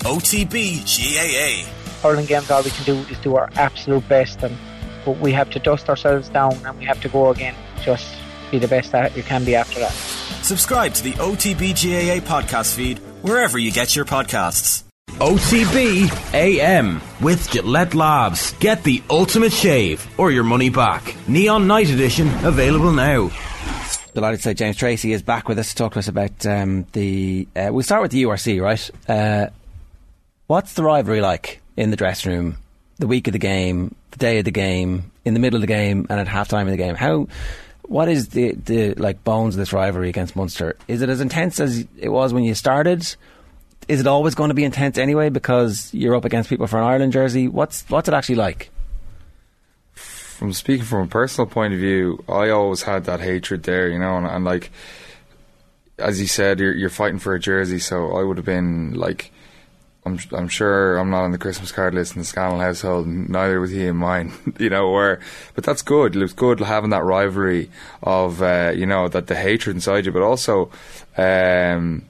OTB GAA. Hurling games, all we can do is do our absolute best, and but we have to dust ourselves down and we have to go again. Just be the best that you can be after that. Subscribe to the OTB GAA podcast feed wherever you get your podcasts. OTB AM with Gillette Labs. Get the ultimate shave or your money back. Neon Night Edition available now. Delighted to say James Tracy is back with us to talk to us about um, the. Uh, we'll start with the URC, right? Uh, what's the rivalry like in the dressing room, the week of the game, the day of the game, in the middle of the game, and at halftime of the game? How what is the the like bones of this rivalry against Munster? Is it as intense as it was when you started? Is it always going to be intense anyway because you're up against people for an Ireland jersey? What's what's it actually like? From speaking from a personal point of view, I always had that hatred there, you know, and, and like as you said, you're you're fighting for a jersey, so I would have been like I'm I'm sure I'm not on the Christmas card list in the Scannell household. Neither was he in mine, you know. Where, but that's good. It was good having that rivalry of uh, you know that the hatred inside you, but also um,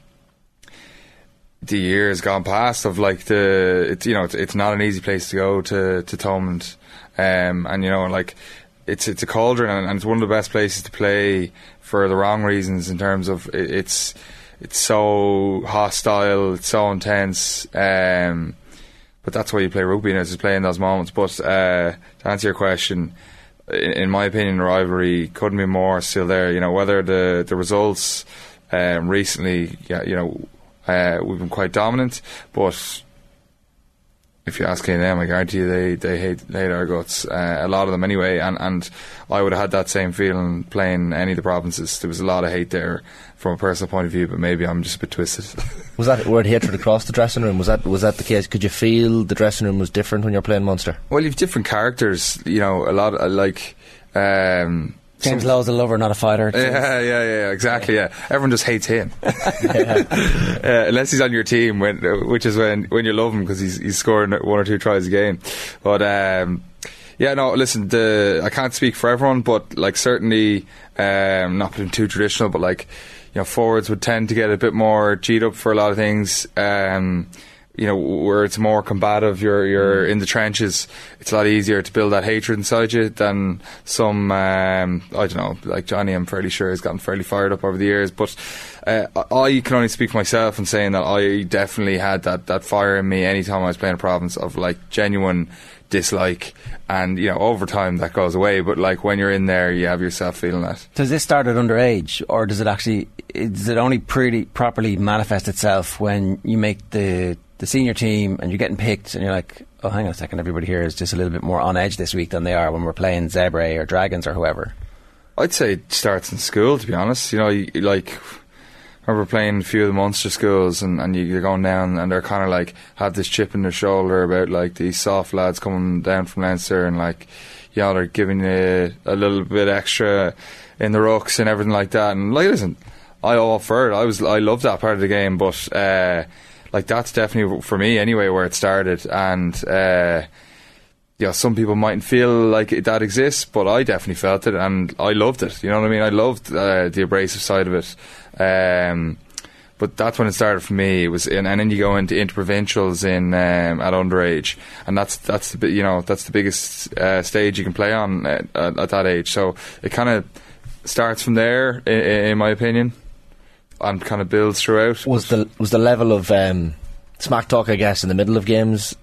the years gone past of like the it's you know it's, it's not an easy place to go to to Thomond, um, and you know like it's it's a cauldron and, and, it's one of the best places to play for the wrong reasons in terms of it, it's it's so hostile, it's so intense. Um, but that's why you play rugby, and it's playing those moments. But uh, to answer your question, in, in, my opinion, the rivalry couldn't be more still there. You know, whether the the results um, recently, yeah, you know, uh, we've been quite dominant, but if you ask any of them, I guarantee you they, they hate, hate our guts. Uh, a lot of them anyway, and, and I would have had that same feeling playing any of the provinces. There was a lot of hate there from a personal point of view, but maybe I'm just a bit twisted. was that word hatred across the dressing room? Was that was that the case? Could you feel the dressing room was different when you're playing Munster? Well, you've different characters. You know, a lot of, like. Um, James Lowe's a lover, not a fighter. Yeah, yeah, yeah, exactly. Yeah, everyone just hates him, uh, unless he's on your team, when, which is when when you love him because he's he's scoring one or two tries a game. But um, yeah, no, listen, the, I can't speak for everyone, but like certainly um, not being too traditional, but like you know, forwards would tend to get a bit more cheat up for a lot of things. Um, you know, where it's more combative, you're you're mm. in the trenches. It's a lot easier to build that hatred inside you than some. Um, I don't know, like Johnny. I'm fairly sure has gotten fairly fired up over the years. But uh, I can only speak for myself and saying that I definitely had that that fire in me anytime I was playing a province of like genuine dislike and you know over time that goes away but like when you're in there you have yourself feeling that does this start at underage or does it actually does it only pretty properly manifest itself when you make the the senior team and you're getting picked and you're like, oh, hang on a second, everybody here is just a little bit more on edge this week than they are when we're playing Zebre or Dragons or whoever? I'd say it starts in school, to be honest. You know, you, like, I remember playing a few of the Munster schools and, and you're going down and they're kind of like, have this chip in their shoulder about like these soft lads coming down from Leinster and like, you know, they're giving you a little bit extra in the rucks and everything like that. And like, listen, I all for it. I was, I loved that part of the game, but, uh, like that's definitely for me anyway where it started. And uh, yeah some people mightn't feel like it, that exists but I definitely felt it and I loved it. You know what I mean? I loved uh, the abrasive side of it. Um, but that's when it started for me. It was, in, and then you go into interprovincials in um, at underage, and that's that's the you know that's the biggest uh, stage you can play on at, at that age. So it kind of starts from there, in, in my opinion and kind of builds throughout. Was the was the level of um, smack talk, I guess, in the middle of games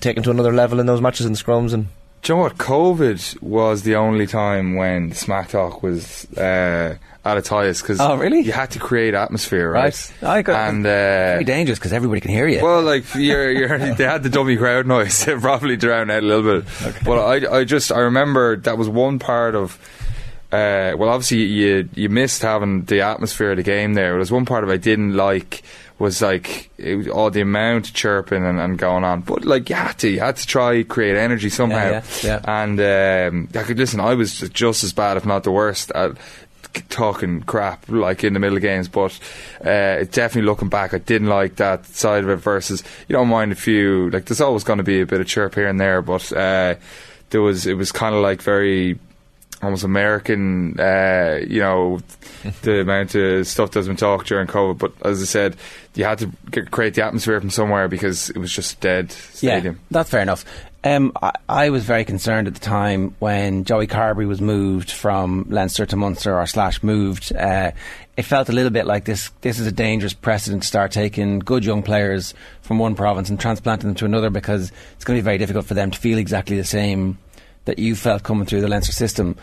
taken to another level in those matches and scrums and. Do you know what? COVID was the only time when smack talk was uh, at its highest because oh, really? you had to create atmosphere, right? right. I got, and uh, very dangerous because everybody can hear you. Well, like you're, you're, they had the dummy crowd noise to probably drown out a little bit. Okay. But I, I just I remember that was one part of uh, well, obviously you you missed having the atmosphere of the game there. There's one part of it I didn't like was like was all the amount of chirping and, and, going on. But like you had to, you had to try create energy somehow. Yeah, yeah, yeah. And um, I could listen. I was just as bad, if not the worst, at talking crap like in the middle of games. But uh, definitely looking back, I didn't like that side of it. Versus you don't mind a few. Like there's always going to be a bit of chirp here and there, but uh, there was it was kind of like very almost American, uh, you know, the amount of stuff that's been talked during COVID. But as I said, you had to get, create the atmosphere from somewhere because it was just dead stadium. Yeah, that's fair enough. Um, I, I, was very concerned at the time when Joey Carbery was moved from Leinster to Munster or slash moved. Uh, it felt a little bit like this. This is a dangerous precedent to start taking good young players from one province and transplanting them to another because it's going to be very difficult for them to feel exactly the same that you felt coming through the Leinster system.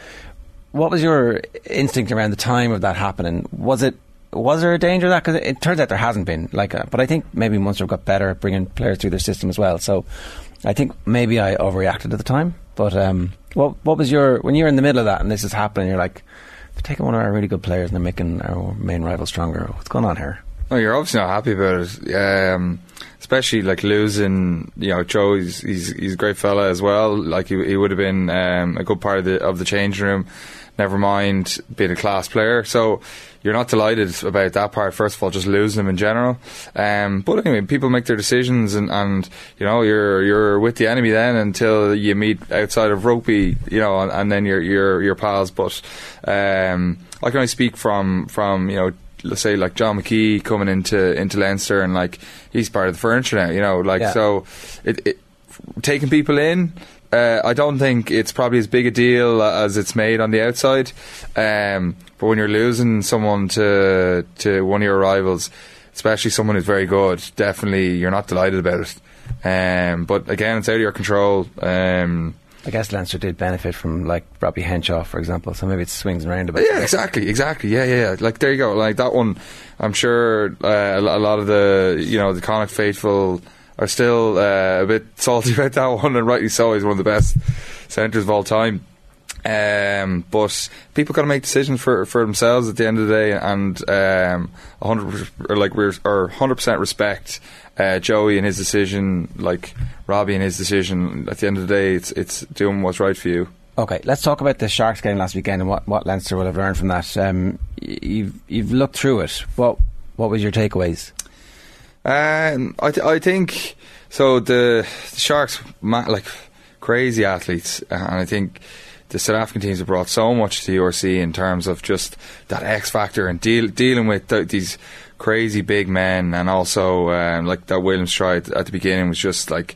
What was your instinct around the time of that happening? Was it was there a danger of that? Because it turns out there hasn't been. Like, uh, but I think maybe Munster have got better at bringing players through their system as well. So I think maybe I overreacted at the time. But um, what what was your when you're in the middle of that and this is happening? You're like, they're taking one of our really good players and they're making our main rival stronger. What's going on here? Oh, you're obviously not happy about it. Um, especially like losing, you know, Joe. He's, he's he's a great fella as well. Like he, he would have been um, a good part of the of the changing room. Never mind being a class player. So you're not delighted about that part. First of all, just losing him in general. Um, but anyway, people make their decisions, and, and you know you're you're with the enemy then until you meet outside of rugby, you know, and, and then you're you're your pals. But um, I can only speak from from you know let's say like John McKee coming into into Leinster and like he's part of the furniture now, you know, like yeah. so it, it, taking people in. Uh, I don't think it's probably as big a deal as it's made on the outside. Um, but when you're losing someone to to one of your rivals, especially someone who's very good, definitely you're not delighted about it. Um, but again, it's out of your control. Um, I guess Leinster did benefit from like Robbie Henshaw, for example. So maybe it swings around a bit. Yeah, exactly, exactly. Yeah, yeah, yeah. Like there you go. Like that one, I'm sure uh, a lot of the you know the Connacht faithful are still uh, a bit salty about that one, and rightly so. He's one of the best centres of all time. Um, but people got to make decisions for, for themselves at the end of the day, and um, 100 or like we're or 100 percent respect uh, Joey and his decision, like Robbie and his decision. At the end of the day, it's it's doing what's right for you. Okay, let's talk about the Sharks game last weekend and what, what Leinster will have learned from that. Um, you've you've looked through it. What what was your takeaways? Um, I th- I think so. The, the Sharks, like crazy athletes, and I think the South African teams have brought so much to the URC in terms of just that X factor and deal, dealing with th- these crazy big men, and also um, like that Williams try at the beginning was just like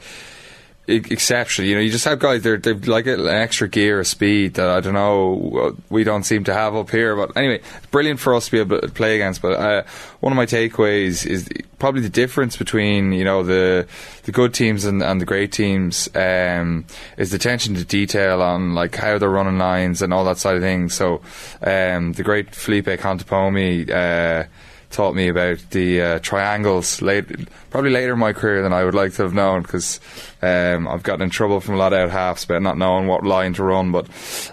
exceptional. You know, you just have guys they're they've like an extra gear of speed that I don't know we don't seem to have up here. But anyway, brilliant for us to be able to play against. But uh, one of my takeaways is probably the difference between you know the the good teams and, and the great teams um, is the attention to detail on like how they're running lines and all that side of things. So um, the great Felipe Contepomi. Uh, taught me about the uh, triangles late, probably later in my career than I would like to have known because um, I've gotten in trouble from a lot of out halves about not knowing what line to run. But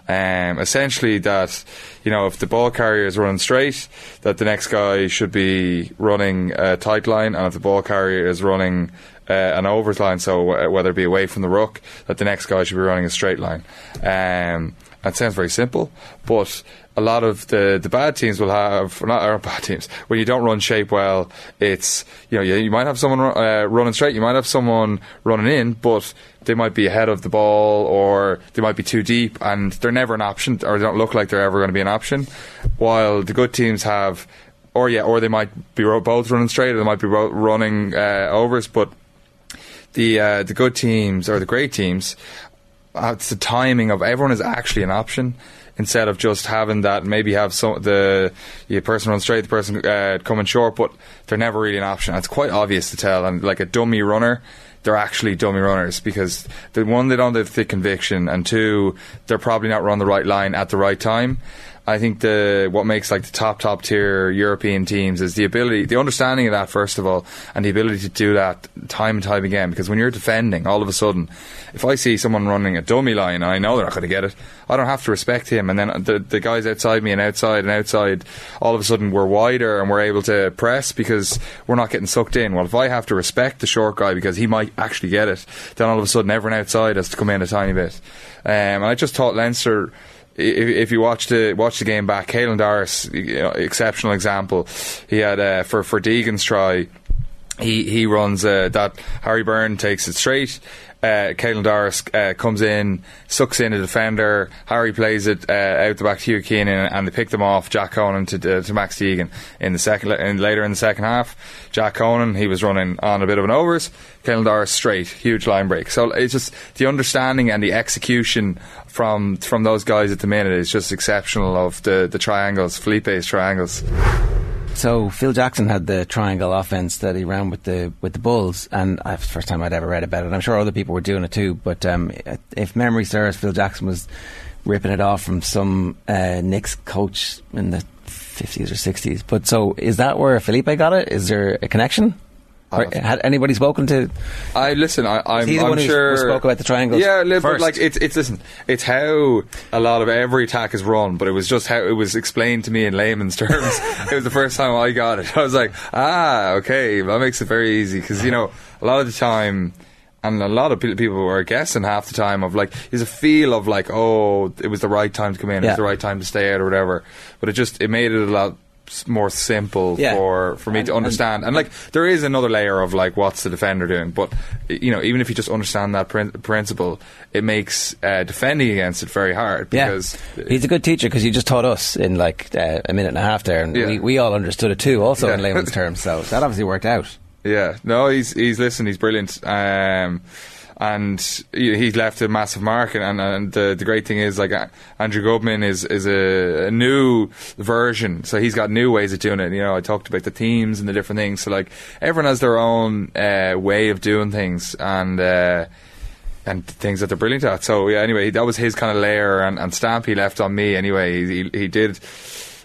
um, essentially, that you know, if the ball carrier is running straight, that the next guy should be running a tight line, and if the ball carrier is running uh, an overs line, so whether it be away from the ruck, that the next guy should be running a straight line. Um, that sounds very simple, but a lot of the, the bad teams will have not our bad teams when you don't run shape well. It's you know you, you might have someone uh, running straight, you might have someone running in, but they might be ahead of the ball or they might be too deep, and they're never an option or they don't look like they're ever going to be an option. While the good teams have, or yeah, or they might be both running straight, or they might be running uh, overs, but the uh, the good teams or the great teams, uh, it's the timing of everyone is actually an option instead of just having that maybe have some the person run straight, the person uh, coming short, but they're never really an option. It's quite obvious to tell, and like a dummy runner. They're actually dummy runners because the one they don't have the conviction, and two, they're probably not run the right line at the right time. I think the what makes like the top top tier European teams is the ability, the understanding of that first of all, and the ability to do that time and time again. Because when you're defending, all of a sudden, if I see someone running a dummy line I know they're not going to get it, I don't have to respect him. And then the the guys outside me and outside and outside, all of a sudden we're wider and we're able to press because we're not getting sucked in. Well, if I have to respect the short guy because he might actually get it, then all of a sudden everyone outside has to come in a tiny bit. Um, and I just thought Leinster if, if you watch the watch the game back, Caelan Doris, you know, exceptional example. He had uh, for for Deegan's try. he he runs uh, that. Harry Byrne takes it straight. Uh, Caelan Doris uh, comes in, sucks in a defender. Harry plays it uh, out the back to Hugo Keenan, and, and they pick them off. Jack Conan to, uh, to Max Deegan in the second, in, later in the second half. Jack Conan, he was running on a bit of an overs. Caelan Doris straight, huge line break. So it's just the understanding and the execution from from those guys at the minute is just exceptional. Of the the triangles, Felipe's triangles. So Phil Jackson had the triangle offense that he ran with the with the Bulls, and it's the first time I'd ever read about it. I'm sure other people were doing it too, but um, if memory serves, Phil Jackson was ripping it off from some uh, Knicks coach in the 50s or 60s. But so is that where Felipe got it? Is there a connection? Or had anybody spoken to? I listen. I, I'm, he the I'm one who sure. spoke about the triangles Yeah, li- but like it's it's listen. It's how a lot of every attack is run, but it was just how it was explained to me in layman's terms. it was the first time I got it. I was like, ah, okay, that makes it very easy because you know a lot of the time. And a lot of pe- people were guessing half the time of like, there's a feel of like, oh, it was the right time to come in, it Yeah. was the right time to stay out or whatever. But it just, it made it a lot s- more simple Yeah. for, for me And- to understand. And like, there is another layer of like, what's the defender doing? But you know, even if you just understand that prin- principle, it makes uh, defending against it very hard because yeah, he's a good teacher because he just taught us in like uh, a minute and a half there, and Yeah. we, we all understood it too, also in layman's terms. So that obviously worked out. Yeah, no, he's he's listen, he's brilliant. Um, and he- he's left a massive mark, and, and, and the, the great thing is like Andrew Goodman is is a, a new version, so he's got new ways of doing it. You know, I talked about the teams and the different things, so like everyone has their own uh, way of doing things, and. Uh, and things that they're brilliant at. So yeah, anyway, that was his kind of layer and, and stamp he left on me. Anyway, he, he did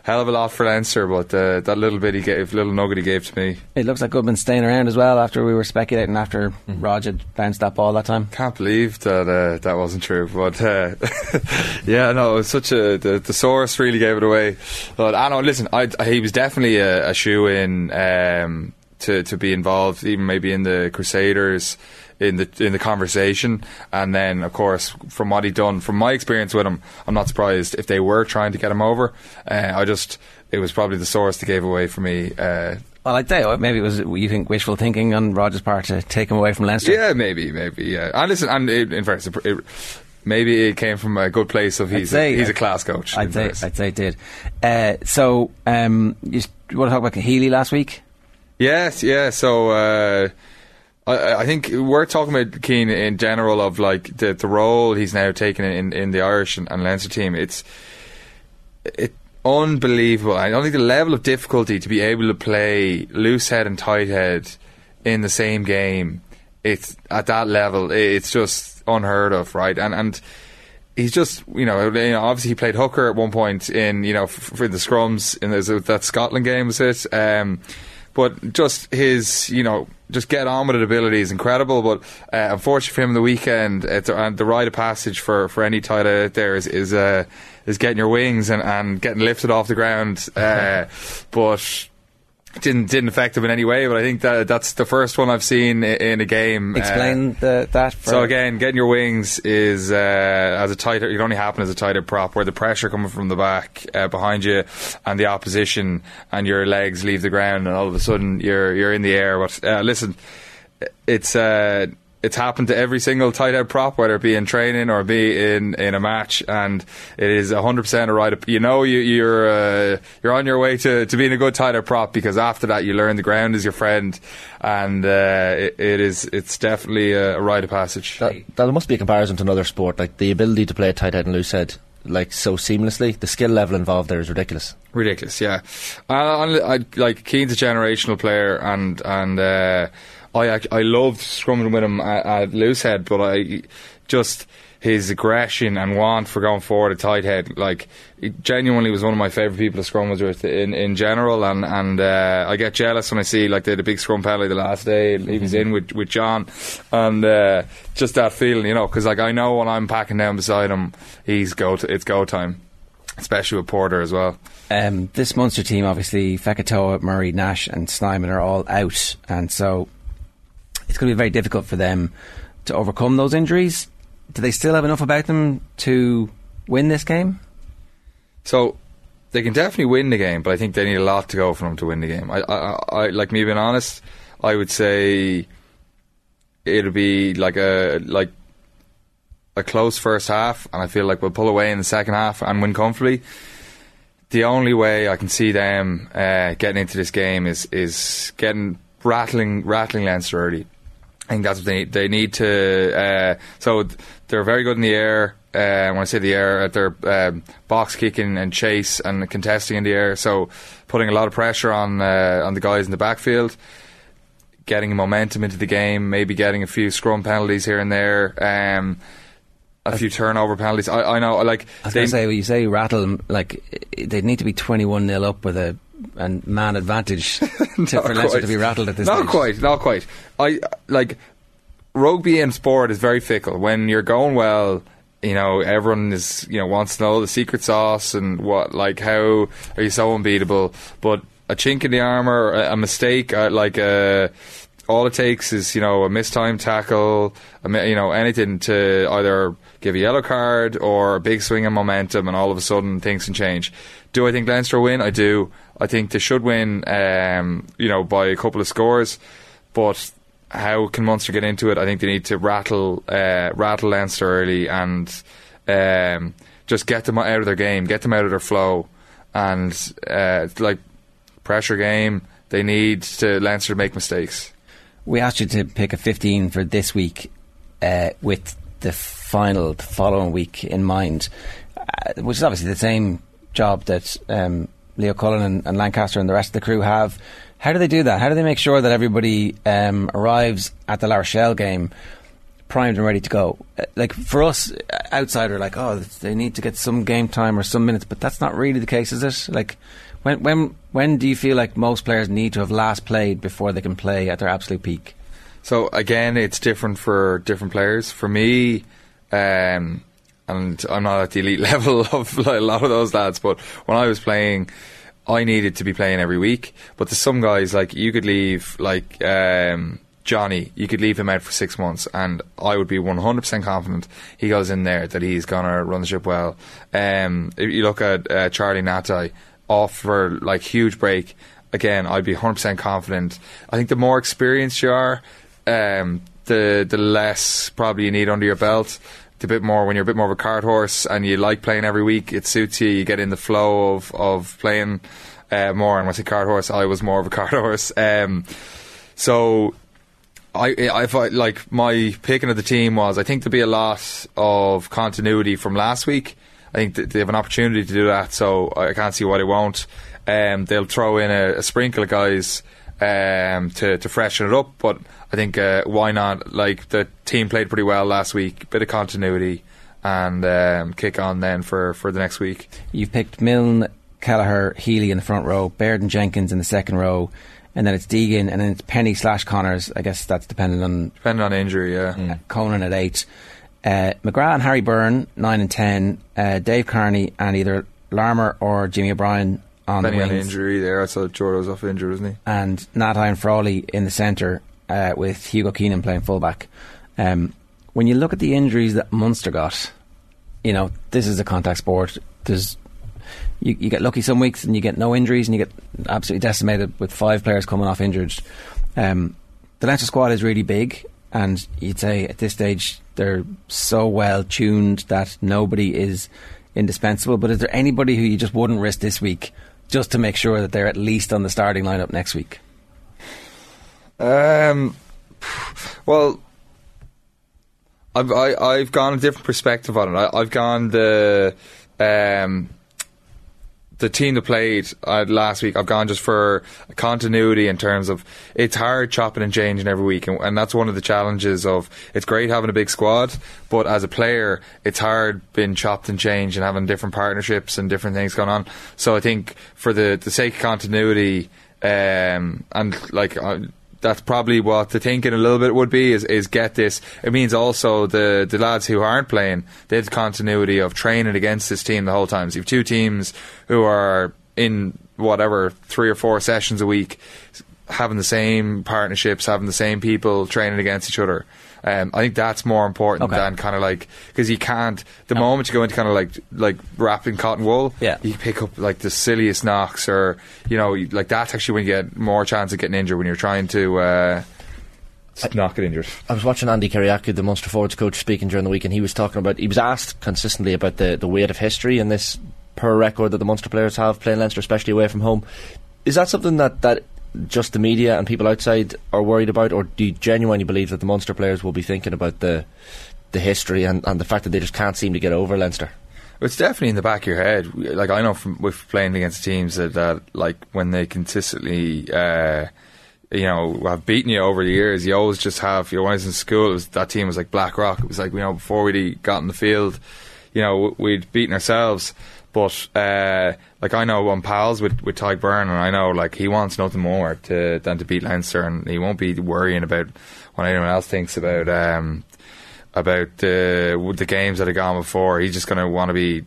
hell of a lot for Leinster, but uh, that little bit he gave, little nugget he gave to me, It looks like Goodman's staying around as well after we were speculating after Mm-hmm. Rog had bounced that ball that time. Can't believe that uh, that wasn't true, but uh, yeah, no, it was such a the, the source really gave it away. But I know, listen, I, he was definitely a, a shoe in um, to to be involved, even maybe in the Crusaders. In the in the conversation, and then of course from what he'd done, from my experience with him, I'm not surprised if they were trying to get him over. Uh, I just it was probably the source that gave away for me. Uh, Well, I'd say maybe it was you think wishful thinking on Rogers' part to take him away from Leinster. Yeah, maybe, maybe. Yeah, and listen, and it, in fairness, it, maybe it came from a good place of he's say- a, he's a class coach. I'd say. I'd say it did. Uh, so um, you, you want to talk about Healy last week? Yes, yeah. So uh, I, I think we're talking about Cian in general of like the the role he's now taken in in the Irish and, and Leinster team. It's it unbelievable. I don't think the level of difficulty to be able to play loose head and tight head in the same game. It's at that level. It's just unheard of, right? And and he's just you know, obviously he played hooker at one point in you know for the scrums in that Scotland game was it. Um, but just his you know just get on with it ability is incredible. But uh, unfortunately for him, the weekend it's, and the rite of passage for, for any tight head out there is is uh, is getting your wings and, and getting lifted off the ground. Uh, but didn't didn't affect him in any way. But I think that that's the first one I've seen in a game. Uh, Explain the, that. For, so again, getting your wings is uh, as a tighter. It only happen as a tighter prop, where the pressure coming from the back uh, behind you and the opposition, and your legs leave the ground, and all of a sudden you're you're in the air. But uh, listen, it's uh, it's happened to every single tight head prop, whether it be in training or be in, in a match, and it is hundred percent a right. You know, you, you're uh, you're on your way to, to being a good tight head prop because after that you learn the ground is your friend, and uh, it, it is it's definitely a, a rite of passage. That, that must be a comparison to another sport. Like the ability to play tight head and loose head, like so seamlessly. The skill level involved there is ridiculous. Ridiculous, yeah. Uh, I, like Cian's a generational player, and and uh, I I loved scrumming with him at, at loosehead, but I just his aggression and want for going forward at tight head, like he genuinely was one of my favourite people to scrum with in in general, and and uh, I get jealous when I see like they had a big scrum penalty the last day, he was in with with John, and uh, just that feeling, you know, because like I know when I'm packing down beside him, he's go to, it's go time, especially with Porter as well. um, this Munster team, obviously, Fekitoa, Murray, Nash, and Snyman are all out, and so it's going to be very difficult for them to overcome those injuries. Do they still have enough about them to win this game? So they can definitely win the game, but I think they need a lot to go for them to win the game. I, I, I like me being honest. I would say it'll be like a like a close first half, and I feel like we'll pull away in the second half and win comfortably. The only way I can see them uh, getting into this game is is getting rattling rattling Leinster early. I think that's what they need. They need to. Uh, so they're very good in the air. Uh, when I say the air, at their um, box kicking and chase and contesting in the air. So putting a lot of pressure on uh, on the guys in the backfield, getting momentum into the game, maybe getting a few scrum penalties here and there. Um, a few turnover penalties. I, I know, like I was they- say, when you say rattle, like they'd need to be twenty-one nil up with a and man advantage to, for Leinster to be rattled at this Not stage. quite, not quite. I like rugby and sport is very fickle. When you're going well, you know everyone is you know wants to know the secret sauce and what like how are you so unbeatable. But a chink in the armor, a, a mistake, uh, like uh, all it takes is you know a mistimed tackle, a, you know anything to either give a yellow card or a big swing of momentum, and all of a sudden things can change. Do I think Leinster win? I do. I think they should win, um, you know, by a couple of scores. But how can Munster get into it? I think they need to rattle, uh, rattle Leinster early and um, just get them out of their game, get them out of their flow, and uh, like pressure game. They need to Leinster to make mistakes. We asked you to pick a 15 for this week uh, with the final, the following week in mind, uh, which is obviously the same job that um, Leo Cullen and, and Lancaster and the rest of the crew have. How do they do that? How do they make sure that everybody um, arrives at the La Rochelle game primed and ready to go? Uh, like for us, uh, outsider, like oh, they need to get some game time or some minutes, but that's not really the case, is it? Like when when when do you feel like most players need to have last played before they can play at their absolute peak? So again, it's different for different players. For me, um, and I'm not at the elite level of like, a lot of those lads, but when I was playing, I needed to be playing every week. But there's some guys like you could leave like um, Johnny, you could leave him out for six months, and I would be 100% confident he goes in there that he's gonna run the ship well. Um, if you look at uh, Charlie Ngatai off for like huge break. Again, I'd be 100% confident. I think the more experienced you are, um, the the less probably you need under your belt. A bit more when you're a bit more of a card horse and you like playing every week, it suits you. You get in the flow of of playing uh, more. And when I say card horse, I was more of a card horse. Um, so I, I thought like my picking of the team was I think there'll be a lot of continuity from last week. I think they have an opportunity to do that, so I can't see why they won't. Um, they'll throw in a, a sprinkle of guys um, to to freshen it up, but I think uh, why not? Like the team played pretty well last week, bit of continuity, and um, kick on then for, for the next week. You've picked Milne, Kelleher, Healy in the front row, Baird and Jenkins in the second row, and then it's Deegan, and then it's Penny slash Connors. I guess that's dependent on Depending on injury, yeah. Conan at eight. Uh, McGrath and Harry Byrne, nine and ten. Uh, Dave Kearney and either Larmour or Jimmy O'Brien on Depending the wings. injury there, I saw Jordan was off injured, wasn't he? and Ngatai and Frawley in the centre uh, with Hugo Keenan playing fullback. Um, when you look at the injuries that Munster got, you know this is a contact sport. There's you, you get lucky some weeks and you get no injuries and you get absolutely decimated with five players coming off injured. Um, the Leinster squad is really big, and you'd say at this stage they're so well tuned that nobody is indispensable. But is there anybody who you just wouldn't risk this week just to make sure that they're at least on the starting lineup next week? Um, well, I've I, I've gone a different perspective on it. I, I've gone the um the team that played uh, last week. I've gone just for continuity in terms of it's hard chopping and changing every week, and, and that's one of the challenges of it's great having a big squad, but as a player, it's hard being chopped and changed and having different partnerships and different things going on. So I think for the the sake of continuity, um, and like. Uh, that's probably what the thinking a little bit would be is, is get this. It means also the, the lads who aren't playing, they have continuity of training against this team the whole time. So you have two teams who are in whatever three or four sessions a week, having the same partnerships, having the same people training against each other. Um, I think that's more important Okay. than kind of like because you can't. The moment you go into kind of like like wrapping cotton wool, Yeah. you pick up like the silliest knocks or you know like that's actually when you get more chance of getting injured when you're trying to uh, not get injured. I was watching Andi Kyriacou, the Munster forwards coach, speaking during the week, and he was talking about. He was asked consistently about the, the weight of history and this per record that the Munster players have playing Leinster, especially away from home. Is that something that, that just the media and people outside are worried about, or do you genuinely believe that the Munster players will be thinking about the the history and, and the fact that they just can't seem to get over Leinster? It's definitely in the back of your head. Like I know from with playing against teams that, that like when they consistently, uh, you know, have beaten you over the years, you always just have. You know, when I was in school, was, that team was like Blackrock. It was like you know before we got in the field, you know, we'd beaten ourselves. But uh, like I know I'm pals with with Tadhg Beirne, and I know like he wants nothing more to than to beat Leinster, and he won't be worrying about what anyone else thinks about um, about the the games that have gone before. He's just going to want to be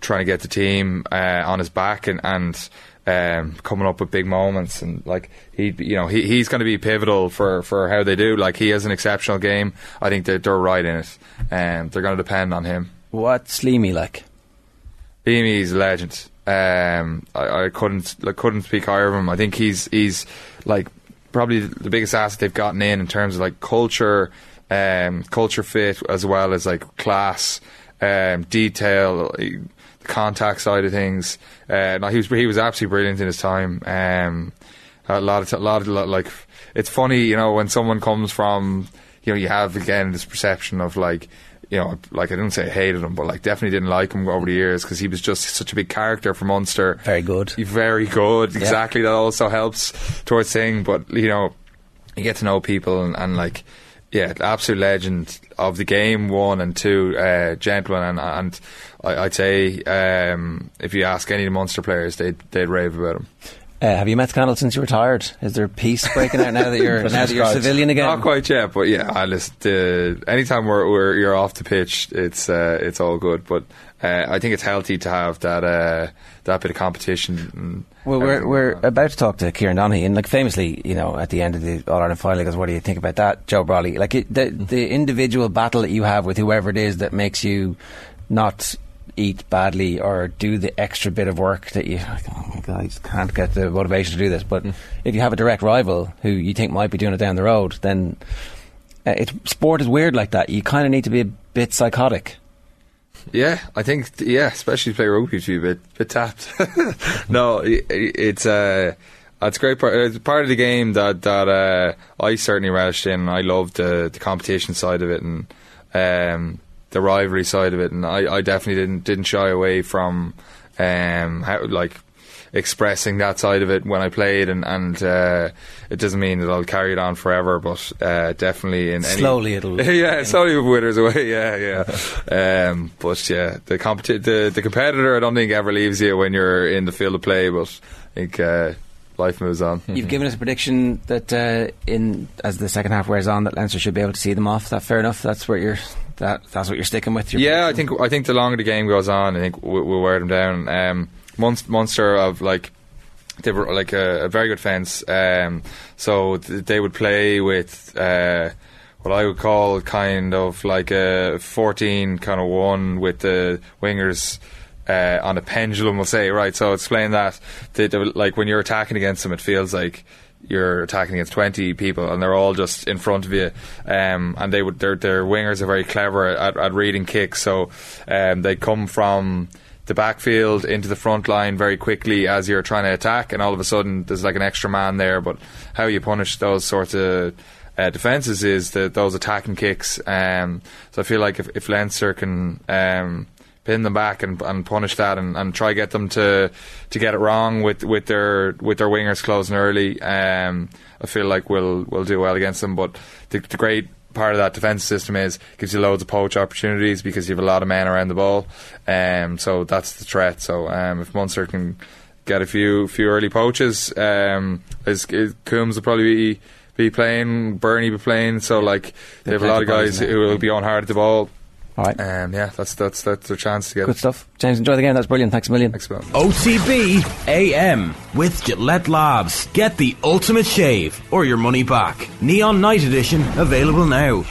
trying to get the team uh, on his back and and um, coming up with big moments and like he you know he he's going to be pivotal for for how they do. Like he has an exceptional game. I think they're right in it, and they're going to depend on him. What's Leamy like? Leamy's a legend. Um, I, I couldn't like, couldn't speak higher of him. I think he's he's like probably the biggest asset they've gotten in in terms of like culture, um, culture fit as well as like class, um, detail, the contact side of things. Uh, no, he was he was absolutely brilliant in his time. Um, a lot of a lot of like it's funny, you know, when someone comes from you know you have again this perception of like you know, like I didn't say I hated him, but like definitely didn't like him over the years because he was just such a big character for Munster. Very good. Very good. Exactly. That also helps towards saying, but you know, you get to know people and, and like, yeah, absolute legend of the game, one and two, uh, gentleman, and, and I, I'd say um, if you ask any of the Munster players, they'd they'd rave about him. Uh, have you met Scannell since you retired? Is there peace breaking out now that you're now that you're cards. civilian again? Not quite yet, but yeah, I listen. To, anytime we're, we're you're off the pitch, it's uh, it's all good. But uh, I think it's healthy to have that uh, that bit of competition. Well, we're we're going about to talk to Kieran Donaghy, and like famously, you know, at the end of the All Ireland final, he goes, "What do you think about that, Joe Brolly?" Like it, the the individual battle that you have with whoever it is that makes you not eat badly or do the extra bit of work that you like, oh my god I just can't get the motivation to do this but if you have a direct rival who you think might be doing it down the road then uh, it, sport is weird like that you kind of need to be a bit psychotic Yeah, I think yeah, especially to play rugby to be a bit bit tapped. no, i- i- it's uh, it's a great part. It's part of the game that that uh, I certainly relished in. I loved the the competition side of it and um, the rivalry side of it, and I, I definitely didn't didn't shy away from um, how like expressing that side of it when I played, and and uh, it doesn't mean that I'll carry it on forever, but uh, definitely in any Slowly it'll- yeah, slowly it withers away. Yeah, yeah. um, but yeah, the, competi- the the competitor, I don't think ever leaves you when you're in the field of play. But I think uh, life moves on. You've given us a prediction that uh, in as the second half wears on, that Leinster should be able to see them off. That fair enough. That's where you're. That that's what you're sticking with. Your Yeah, I think I think the longer the game goes on, I think we- we'll wear them down. Um, Munster, Munster of like they were like a, a very good fence. Um, so th- they would play with uh, what I would call kind of like a fourteen kind of one with the wingers. Uh, on a pendulum, we'll say, right? So explain that. They, they, like when you're attacking against them, it feels like you're attacking against 20 people and they're all just in front of you um, and they would their, their wingers are very clever at, at reading kicks so um, they come from the backfield into the front line very quickly as you're trying to attack and all of a sudden there's like an extra man there but how you punish those sorts of uh, defences is that those attacking kicks um, so I feel like if, if Leinster can um, pin them back and, and punish that and, and try get them to to get it wrong with, with their with their wingers closing early. Um, I feel like we'll we'll do well against them. But the, the great part of that defence system is gives you loads of poach opportunities because you have a lot of men around the ball. Um, so that's the threat. So um, if Munster can get a few few early poaches, um, is, is Coombes will probably be be playing, Beirne be playing. So like they have a lot of guys who will be on hard at the ball All right. Um, yeah, that's that's that's their chance to get Good it. stuff. James, enjoy the game. That's brilliant. Thanks a million. Thanks, Bill. OTB AM with Gillette Labs. Get the ultimate shave or your money back. Neon Night Edition available now.